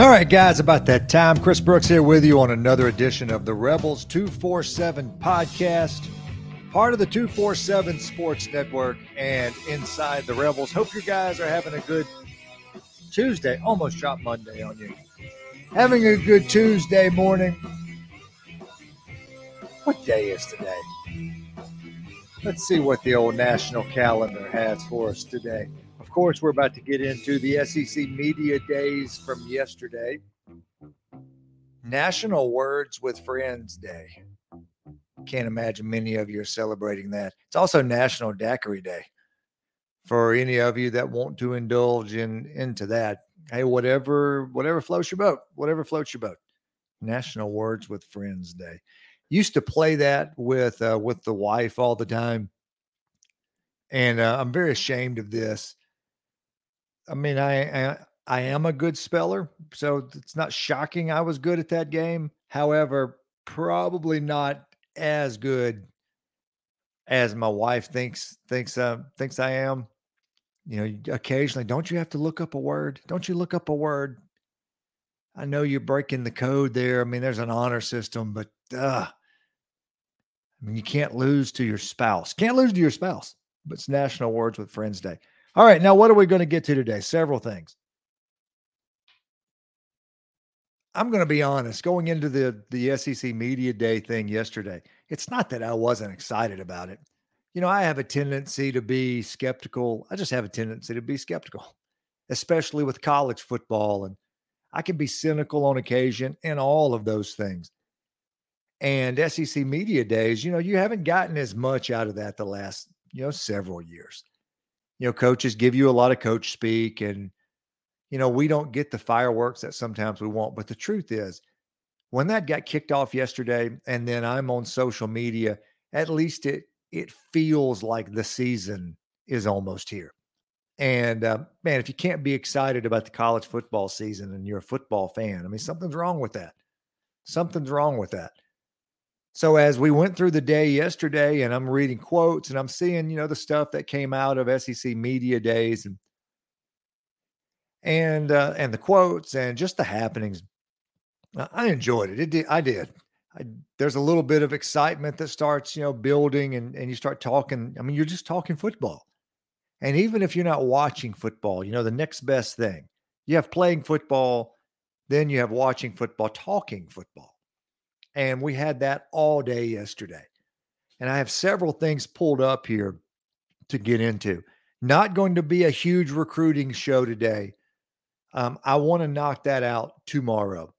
All right, guys, about that time. Chris Brooks here with you on another edition of the Rebels 247 podcast, part of the 247 Sports Network and inside the Rebels. Hope you guys are having a good Tuesday. Almost dropped Monday on you. Having a good Tuesday morning. What day is today? Let's see what the old national calendar has for us today. Of course, we're about to get into the SEC Media Days from yesterday. National Words with Friends Day. Can't imagine many of you are celebrating that. It's also National Daiquiri Day. For any of you that want to indulge in into that, hey, whatever whatever floats your boat, whatever floats your boat. National Words with Friends Day. Used to play that with uh, with the wife all the time, and uh, I'm very ashamed of this I mean, I, I I am a good speller, so it's not shocking I was good at that game. However, probably not as good as my wife thinks thinks uh, thinks I am. You know, occasionally, don't you have to look up a word? Don't you look up a word? I know you're breaking the code there. I mean, there's an honor system, but uh, I mean, you can't lose to your spouse. Can't lose to your spouse. But it's National Words with Friends Day. All right, now what are we going to get to today? Several things. I'm going to be honest. Going into the the SEC media day thing yesterday, it's not that I wasn't excited about it. You know, I have a tendency to be skeptical. I just have a tendency to be skeptical, especially with college football, and I can be cynical on occasion, and all of those things. And SEC media days, you know, you haven't gotten as much out of that the last you know several years you know, coaches give you a lot of coach speak and you know, we don't get the fireworks that sometimes we want, but the truth is when that got kicked off yesterday and then I'm on social media, at least it it feels like the season is almost here. And uh, man, if you can't be excited about the college football season and you're a football fan, I mean, something's wrong with that. Something's wrong with that. So as we went through the day yesterday and I'm reading quotes and I'm seeing, you know, the stuff that came out of SEC media days and and uh, and the quotes and just the happenings, I enjoyed it. It did. I did. I, there's a little bit of excitement that starts, you know, building and and you start talking. I mean, you're just talking football. And even if you're not watching football, you know, the next best thing you have playing football, then you have watching football, talking football. And we had that all day yesterday. And I have several things pulled up here to get into. Not going to be a huge recruiting show today. Um, I want to knock that out tomorrow.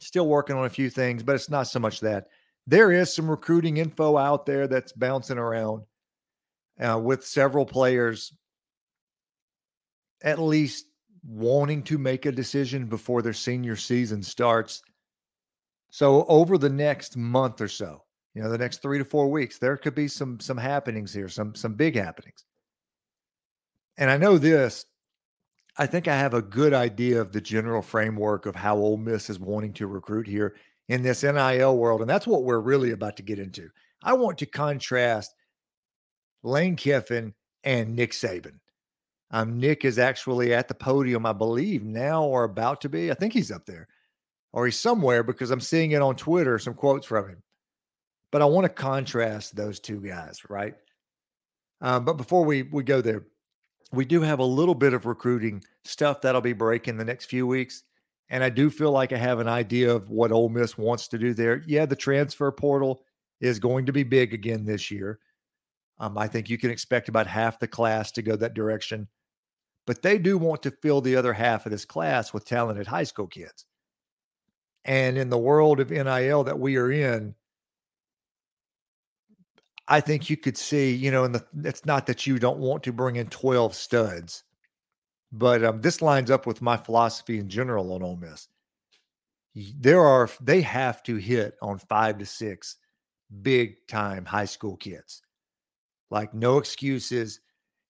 Still working on a few things, but it's not so much that. There is some recruiting info out there that's bouncing around uh, with several players at least wanting to make a decision before their senior season starts. So over the next month or so, you know, the next three to four weeks, there could be some some happenings here, some some big happenings. And I know this. I think I have a good idea of the general framework of how Ole Miss is wanting to recruit here in this NIL world, and that's what we're really about to get into. I want to contrast Lane Kiffin and Nick Saban. Um, Nick is actually at the podium, I believe, now or about to be. I think he's up there or he's somewhere because I'm seeing it on Twitter, some quotes from him. But I want to contrast those two guys, right? Uh, but before we we go there, we do have a little bit of recruiting stuff that'll be breaking the next few weeks. And I do feel like I have an idea of what Ole Miss wants to do there. Yeah, the transfer portal is going to be big again this year. Um, I think you can expect about half the class to go that direction. But they do want to fill the other half of this class with talented high school kids. And in the world of NIL that we are in, I think you could see, you know, and it's not that you don't want to bring in 12 studs, but um, this lines up with my philosophy in general on Ole Miss. There are, they have to hit on five to six big time high school kids. Like, no excuses.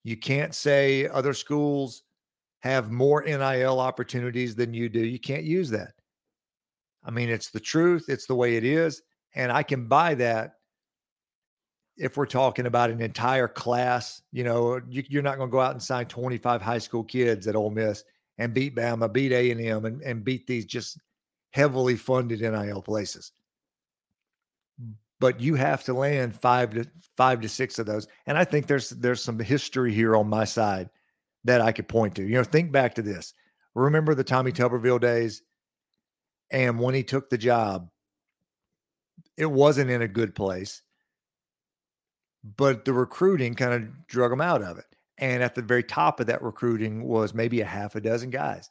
You can't say other schools have more NIL opportunities than you do. You can't use that. I mean, it's the truth, it's the way it is. And I can buy that if we're talking about an entire class. You know, you, are not going to go out and sign 25 high school kids at Ole Miss and beat Bama, beat A&M, and, and beat these just heavily funded NIL places. But you have to land five to five to six of those. And I think there's there's some history here on my side that I could point to. You know, think back to this. Remember the Tommy Tuberville days? And when he took the job, it wasn't in a good place. But the recruiting kind of drug him out of it. And at the very top of that recruiting was maybe a half a dozen guys.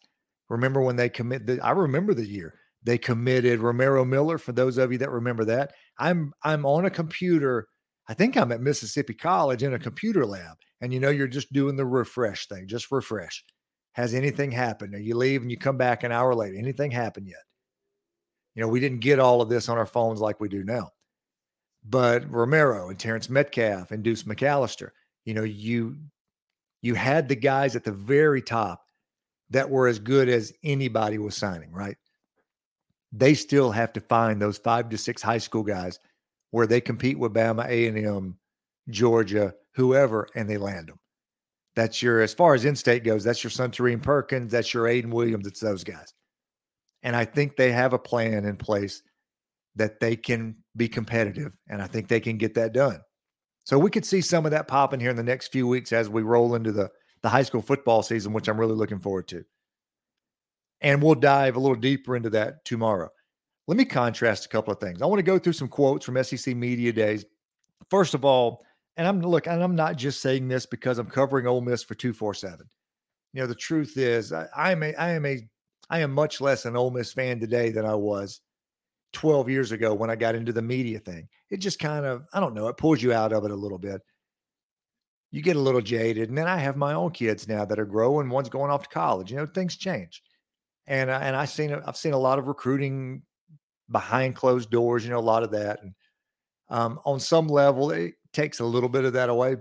Remember when they commit the, I remember the year they committed Romaro Miller. For those of you that remember that, I'm I'm on a computer. I think I'm at Mississippi College in a computer lab, and you know you're just doing the refresh thing, just refresh. Has anything happened? Or you leave and you come back an hour later. Anything happened yet? You know, we didn't get all of this on our phones like we do now. But Romaro and Terrence Metcalf and Deuce McAllister, you know, you you had the guys at the very top that were as good as anybody was signing, right? They still have to find those five to six high school guys where they compete with Bama, A&M, Georgia, whoever, and they land them. That's your, as far as in-state goes, that's your Suntarine Perkins, that's your Aiden Williams, it's those guys. And I think they have a plan in place that they can be competitive, and I think they can get that done. So we could see some of that popping here in the next few weeks as we roll into the, the high school football season, which I'm really looking forward to. And we'll dive a little deeper into that tomorrow. Let me contrast a couple of things. I want to go through some quotes from SEC Media Days. First of all, and I'm look, and I'm not just saying this because I'm covering Ole Miss for 247. You know, the truth is I, I am a I am a I am much less an Ole Miss fan today than I was 12 years ago when I got into the media thing. It just kind of, I don't know, it pulls you out of it a little bit. You get a little jaded. And then I have my own kids now that are growing. One's going off to college. You know, things change. And, and I've seen, I've seen a lot of recruiting behind closed doors, you know, a lot of that. And um, on some level, it takes a little bit of that away.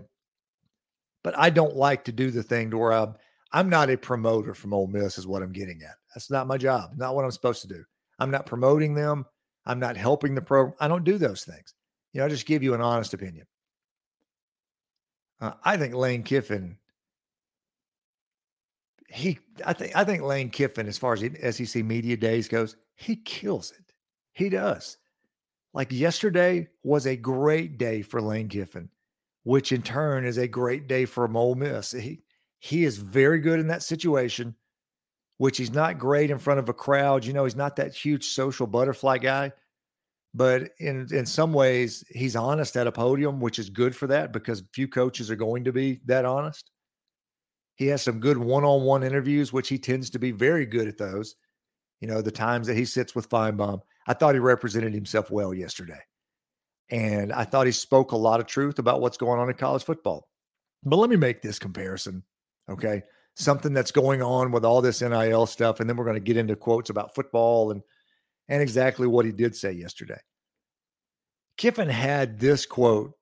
But I don't like to do the thing to where I'm, I'm not a promoter from Ole Miss, is what I'm getting at. That's not my job, not what I'm supposed to do. I'm not promoting them. I'm not helping the program. I don't do those things. You know, I just give you an honest opinion. Uh, I think Lane Kiffin. He, I think, I think Lane Kiffin, as far as SEC media days goes, he kills it. He does. Like yesterday was a great day for Lane Kiffin, which in turn is a great day for Ole Miss. He he is very good in that situation which he's not great in front of a crowd. You know, he's not that huge social butterfly guy, but in in some ways, he's honest at a podium, which is good for that because few coaches are going to be that honest. He has some good one-on-one interviews, which he tends to be very good at those. You know, the times that he sits with Finebaum, I thought he represented himself well yesterday. And I thought he spoke a lot of truth about what's going on in college football. But let me make this comparison. Okay something that's going on with all this NIL stuff. And then we're going to get into quotes about football and and exactly what he did say yesterday. Kiffin had this quote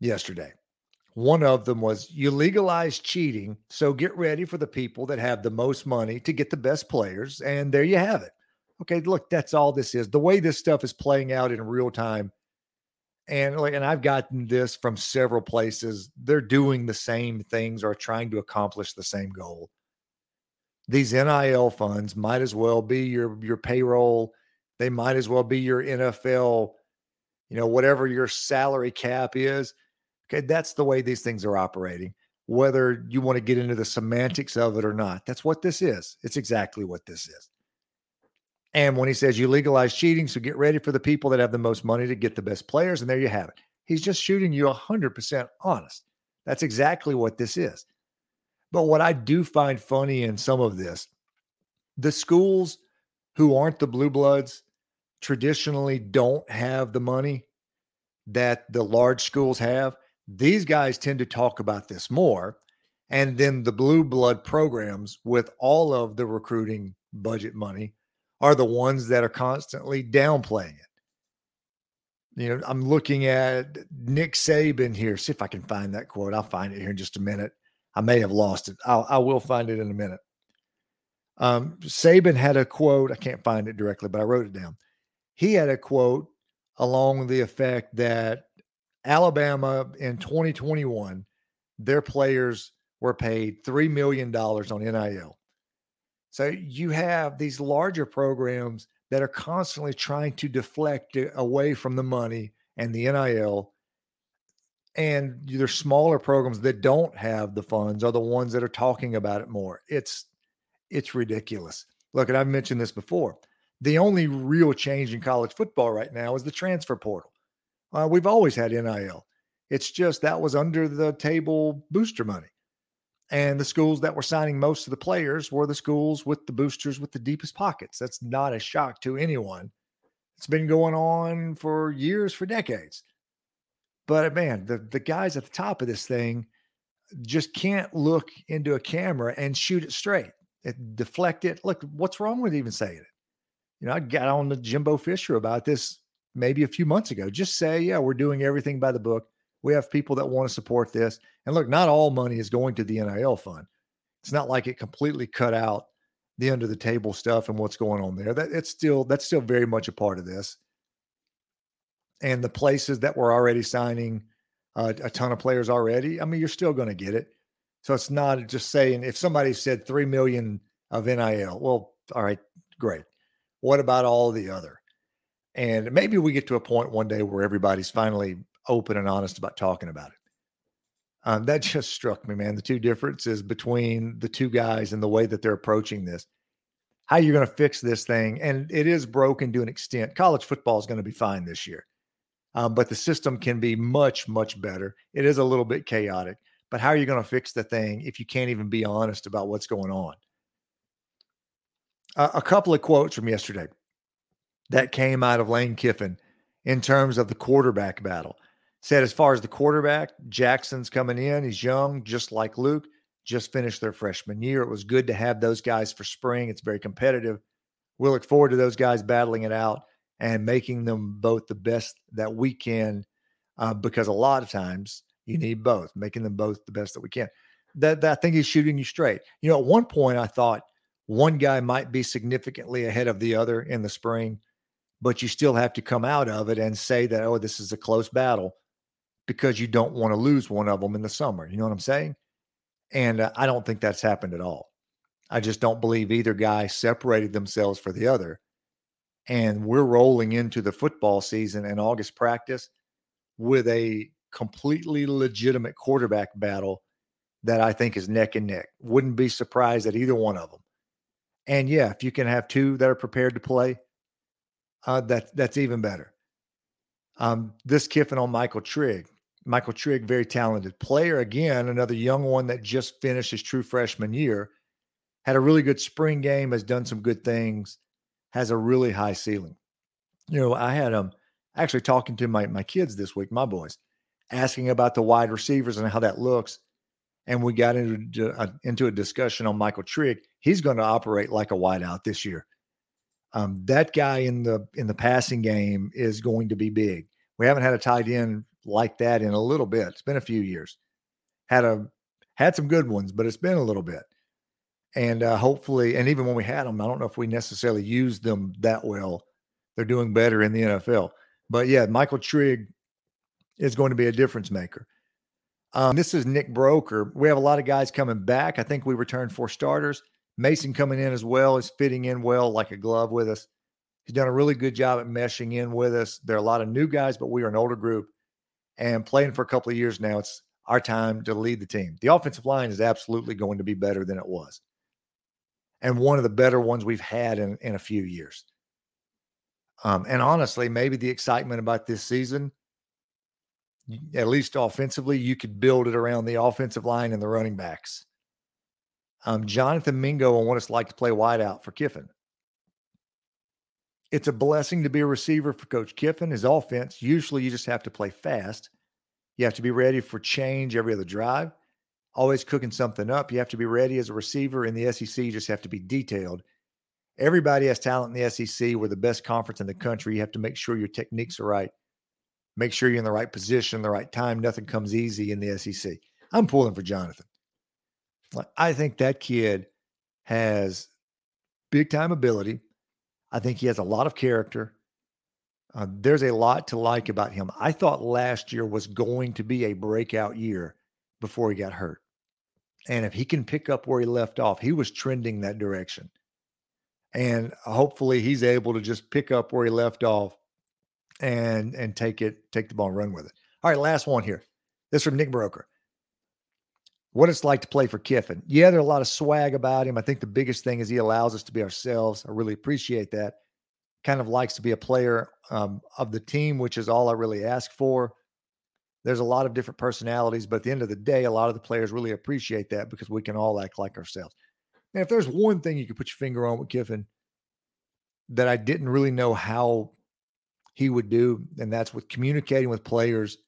yesterday. One of them was You legalize cheating, so get ready for the people that have the most money to get the best players. And there you have it. Okay, look, that's all this is. The way this stuff is playing out in real time and like and i've gotten this from several places they're doing the same things or trying to accomplish the same goal. These nil funds might as well be your your payroll they might as well be your nfl you know whatever your salary cap is. Okay that's the way these things are operating whether you want to get into the semantics of it or not that's what this is it's exactly what this is and when he says you legalize cheating, so get ready for the people that have the most money to get the best players. And there you have it. He's just shooting you 100% honest. That's exactly what this is. But what I do find funny in some of this, the schools who aren't the blue bloods traditionally don't have the money that the large schools have. These guys tend to talk about this more. And then the blue blood programs with all of the recruiting budget money are the ones that are constantly downplaying it. You know, I'm looking at Nick Saban here. See if I can find that quote. I'll find it here in just a minute. I may have lost it. I'll, I will find it in a minute. Um, Saban had a quote. I can't find it directly, but I wrote it down. He had a quote along the effect that Alabama in 2021, their players were paid $3 million on NIL. So you have these larger programs that are constantly trying to deflect away from the money and the NIL. And there's smaller programs that don't have the funds are the ones that are talking about it more. It's it's ridiculous. Look, and I've mentioned this before. The only real change in college football right now is the transfer portal. Uh, we've always had NIL. It's just that was under the table booster money. And the schools that were signing most of the players were the schools with the boosters with the deepest pockets. That's not a shock to anyone. It's been going on for years, for decades. But uh, man, the, the guys at the top of this thing just can't look into a camera and shoot it straight. It deflect it. Look, what's wrong with even saying it? You know, I got on the Jimbo Fisher about this maybe a few months ago. Just say, yeah, we're doing everything by the book. We have people that want to support this. And look, not all money is going to the NIL fund. It's not like it completely cut out the under the table stuff and what's going on there. That it's still that's still very much a part of this. And the places that were already signing uh, a ton of players already, I mean, you're still going to get it. So it's not just saying if somebody said three million of NIL, well, all right, great. What about all the other? And maybe we get to a point one day where everybody's finally open and honest about talking about it. Um, that just struck me, man. The two differences between the two guys and the way that they're approaching this. How you're going to fix this thing, and it is broken to an extent. College football is going to be fine this year, um, but the system can be much, much better. It is a little bit chaotic, but how are you going to fix the thing if you can't even be honest about what's going on? A couple of quotes from yesterday that came out of Lane Kiffin in terms of the quarterback battle said as far as the quarterback, Jaxson's coming in. He's young, just like Luke, just finished their freshman year. It was good to have those guys for spring. It's very competitive. We look forward to those guys battling it out and making them both the best that we can, uh, because a lot of times you need both, making them both the best that we can. That, that I think he's shooting you straight. You know, at one point I thought one guy might be significantly ahead of the other in the spring, but you still have to come out of it and say that, oh, this is a close battle because you don't want to lose one of them in the summer. You know what I'm saying? And uh, I don't think that's happened at all. I just don't believe either guy separated themselves for the other. And we're rolling into the football season and August practice with a completely legitimate quarterback battle that I think is neck and neck. Wouldn't be surprised at either one of them. And yeah, if you can have two that are prepared to play, uh, that that's even better. Um, this Kiffin on Michael Trigg. Michael Trigg, very talented player. Again, another young one that just finished his true freshman year. Had a really good spring game, has done some good things, has a really high ceiling. You know, I had um actually talking to my my kids this week, my boys, asking about the wide receivers and how that looks. And we got into a, uh, into a discussion on Michael Trigg. He's going to operate like a wideout this year. Um, that guy in the in the passing game is going to be big. We haven't had a tight end like that in a little bit. It's been a few years. Had a had some good ones, but it's been a little bit. And uh, hopefully, and even when we had them, I don't know if we necessarily used them that well. They're doing better in the NFL. But yeah, Michael Trigg is going to be a difference maker. Um, this is Nick Broeker. We have a lot of guys coming back. I think we returned four starters. Mason coming in as well is fitting in well like a glove with us. He's done a really good job at meshing in with us. There are a lot of new guys, but we are an older group and playing for a couple of years now. It's our time to lead the team. The offensive line is absolutely going to be better than it was, and one of the better ones we've had in, in a few years. Um, and honestly, maybe the excitement about this season, at least offensively, you could build it around the offensive line and the running backs. Um, Jonathan Mingo and what it's like to play wideout for Kiffin. It's a blessing to be a receiver for Coach Kiffin. His offense, usually you just have to play fast. You have to be ready for change every other drive, always cooking something up. You have to be ready as a receiver in the SEC. You just have to be detailed. Everybody has talent in the SEC. We're the best conference in the country. You have to make sure your techniques are right. Make sure you're in the right position, the right time. Nothing comes easy in the SEC. I'm pulling for Jonathan. I think that kid has big time ability. I think he has a lot of character. Uh, there's a lot to like about him. I thought last year was going to be a breakout year before he got hurt. And if he can pick up where he left off, he was trending that direction. And hopefully he's able to just pick up where he left off and and take it, take the ball and run with it. All right, last one here. This from Nick Broeker. What it's like to play for Kiffin. Yeah, there's a lot of swag about him. I think the biggest thing is he allows us to be ourselves. I really appreciate that. Kind of likes to be a player um, of the team, which is all I really ask for. There's a lot of different personalities, but at the end of the day, a lot of the players really appreciate that because we can all act like ourselves. And if there's one thing you could put your finger on with Kiffin that I didn't really know how he would do, and that's with communicating with players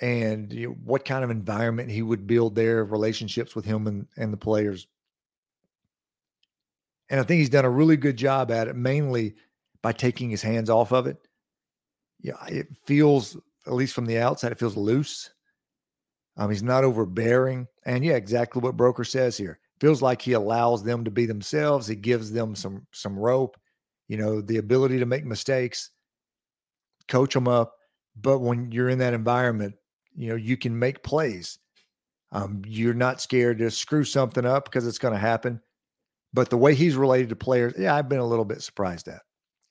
and you know, what kind of environment he would build their relationships with him and, and the players. And I think he's done a really good job at it, mainly by taking his hands off of it. Yeah, it feels, at least from the outside, it feels loose. Um, he's not overbearing. And yeah, exactly what Broeker says here. Feels like he allows them to be themselves. He gives them some some rope, you know, the ability to make mistakes, coach them up. But when you're in that environment, you know, you can make plays. Um, you're not scared to screw something up because it's going to happen. But the way he's related to players, yeah, I've been a little bit surprised at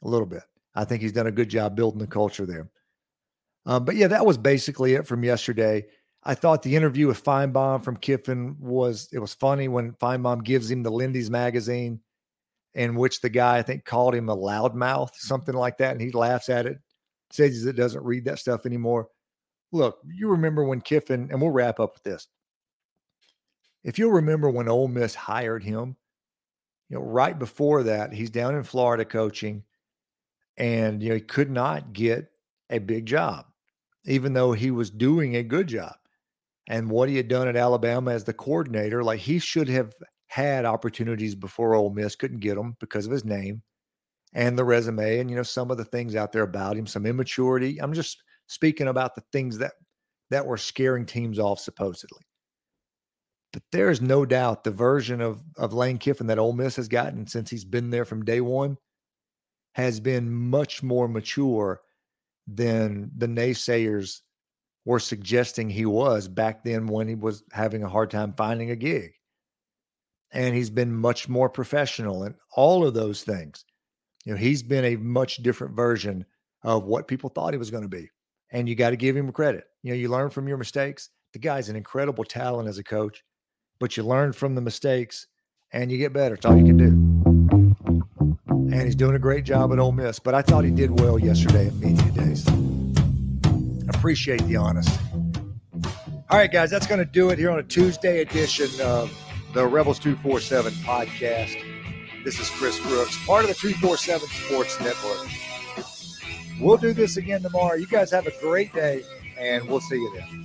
a little bit. I think he's done a good job building the culture there. Um, but yeah, that was basically it from yesterday. I thought the interview with Finebaum from Kiffin was it was funny when Finebaum gives him the Lindy's magazine, in which the guy I think called him a loudmouth, something like that, and he laughs at it, says it doesn't read that stuff anymore look, you remember when Kiffin, and we'll wrap up with this. If you'll remember when Ole Miss hired him, you know, right before that, he's down in Florida coaching, and you know, he could not get a big job, even though he was doing a good job. And what he had done at Alabama as the coordinator, like he should have had opportunities before Ole Miss, couldn't get them because of his name and the resume, and you know, some of the things out there about him, some immaturity. I'm just speaking about the things that that were scaring teams off supposedly. But there is no doubt the version of of Lane Kiffin that Ole Miss has gotten since he's been there from day one has been much more mature than the naysayers were suggesting he was back then when he was having a hard time finding a gig. And he's been much more professional and all of those things. You know, he's been a much different version of what people thought he was going to be and you got to give him credit. You know, you learn from your mistakes. The guy's an incredible talent as a coach, but you learn from the mistakes and you get better. It's all you can do. And he's doing a great job at Ole Miss, but I thought he did well yesterday at Media Days. Appreciate the honesty. All right, guys, that's going to do it here on a Tuesday edition of the Rebels 247 podcast. This is Chris Brooks, part of the 247 Sports Network. We'll do this again tomorrow. You guys have a great day, and we'll see you then.